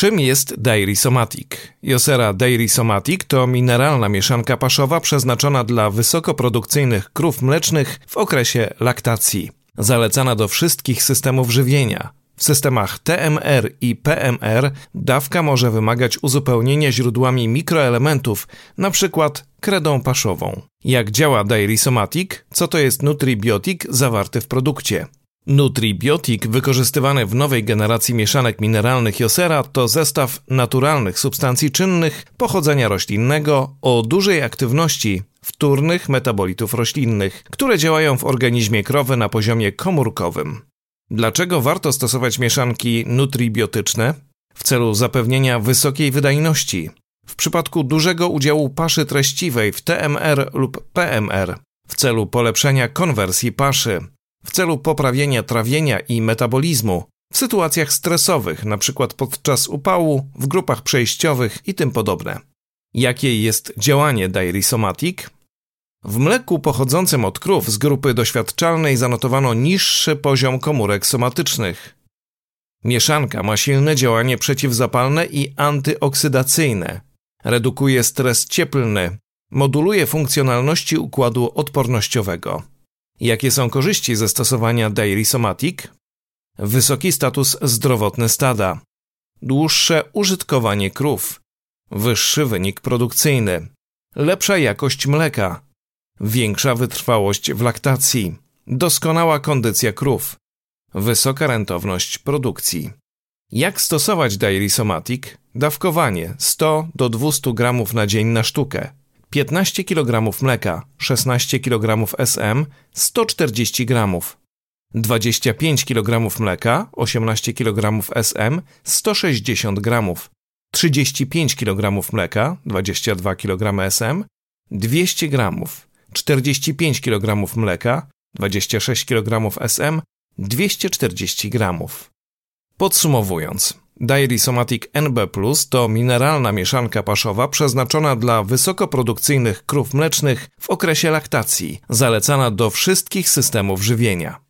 Czym jest Dairy Somatic? Josera Dairy Somatic to mineralna mieszanka paszowa przeznaczona dla wysokoprodukcyjnych krów mlecznych w okresie laktacji. Zalecana do wszystkich systemów żywienia. W systemach TMR i PMR dawka może wymagać uzupełnienia źródłami mikroelementów, np. kredą paszową. Jak działa Dairy Somatic? Co to jest nutribiotik zawarty w produkcie? Nutribiotik wykorzystywany w nowej generacji mieszanek mineralnych Josera to zestaw naturalnych substancji czynnych pochodzenia roślinnego o dużej aktywności wtórnych metabolitów roślinnych, które działają w organizmie krowy na poziomie komórkowym. Dlaczego warto stosować mieszanki nutribiotyczne? W celu zapewnienia wysokiej wydajności. W przypadku dużego udziału paszy treściwej w TMR lub PMR, w celu polepszenia konwersji paszy, w celu poprawienia trawienia i metabolizmu, w sytuacjach stresowych, np. podczas upału, w grupach przejściowych i tym podobne. Jakie jest działanie Dairy Somatic? W mleku pochodzącym od krów z grupy doświadczalnej zanotowano niższy poziom komórek somatycznych. Mieszanka ma silne działanie przeciwzapalne i antyoksydacyjne. Redukuje stres cieplny, moduluje funkcjonalności układu odpornościowego. Jakie są korzyści ze stosowania Dairy Somatic? Wysoki status zdrowotny stada, dłuższe użytkowanie krów, wyższy wynik produkcyjny, lepsza jakość mleka, większa wytrwałość w laktacji, doskonała kondycja krów, wysoka rentowność produkcji. Jak stosować Dairy Somatic? Dawkowanie 100 do 200 gramów na dzień na sztukę. 15 kg mleka, 16 kg SM, 140 g. 25 kg mleka, 18 kg SM, 160 g. 35 kg mleka, 22 kg SM, 200 g. 45 kg mleka, 26 kg SM, 240 g. Podsumowując, Dairy Somatic NB Plus to mineralna mieszanka paszowa przeznaczona dla wysokoprodukcyjnych krów mlecznych w okresie laktacji, zalecana do wszystkich systemów żywienia.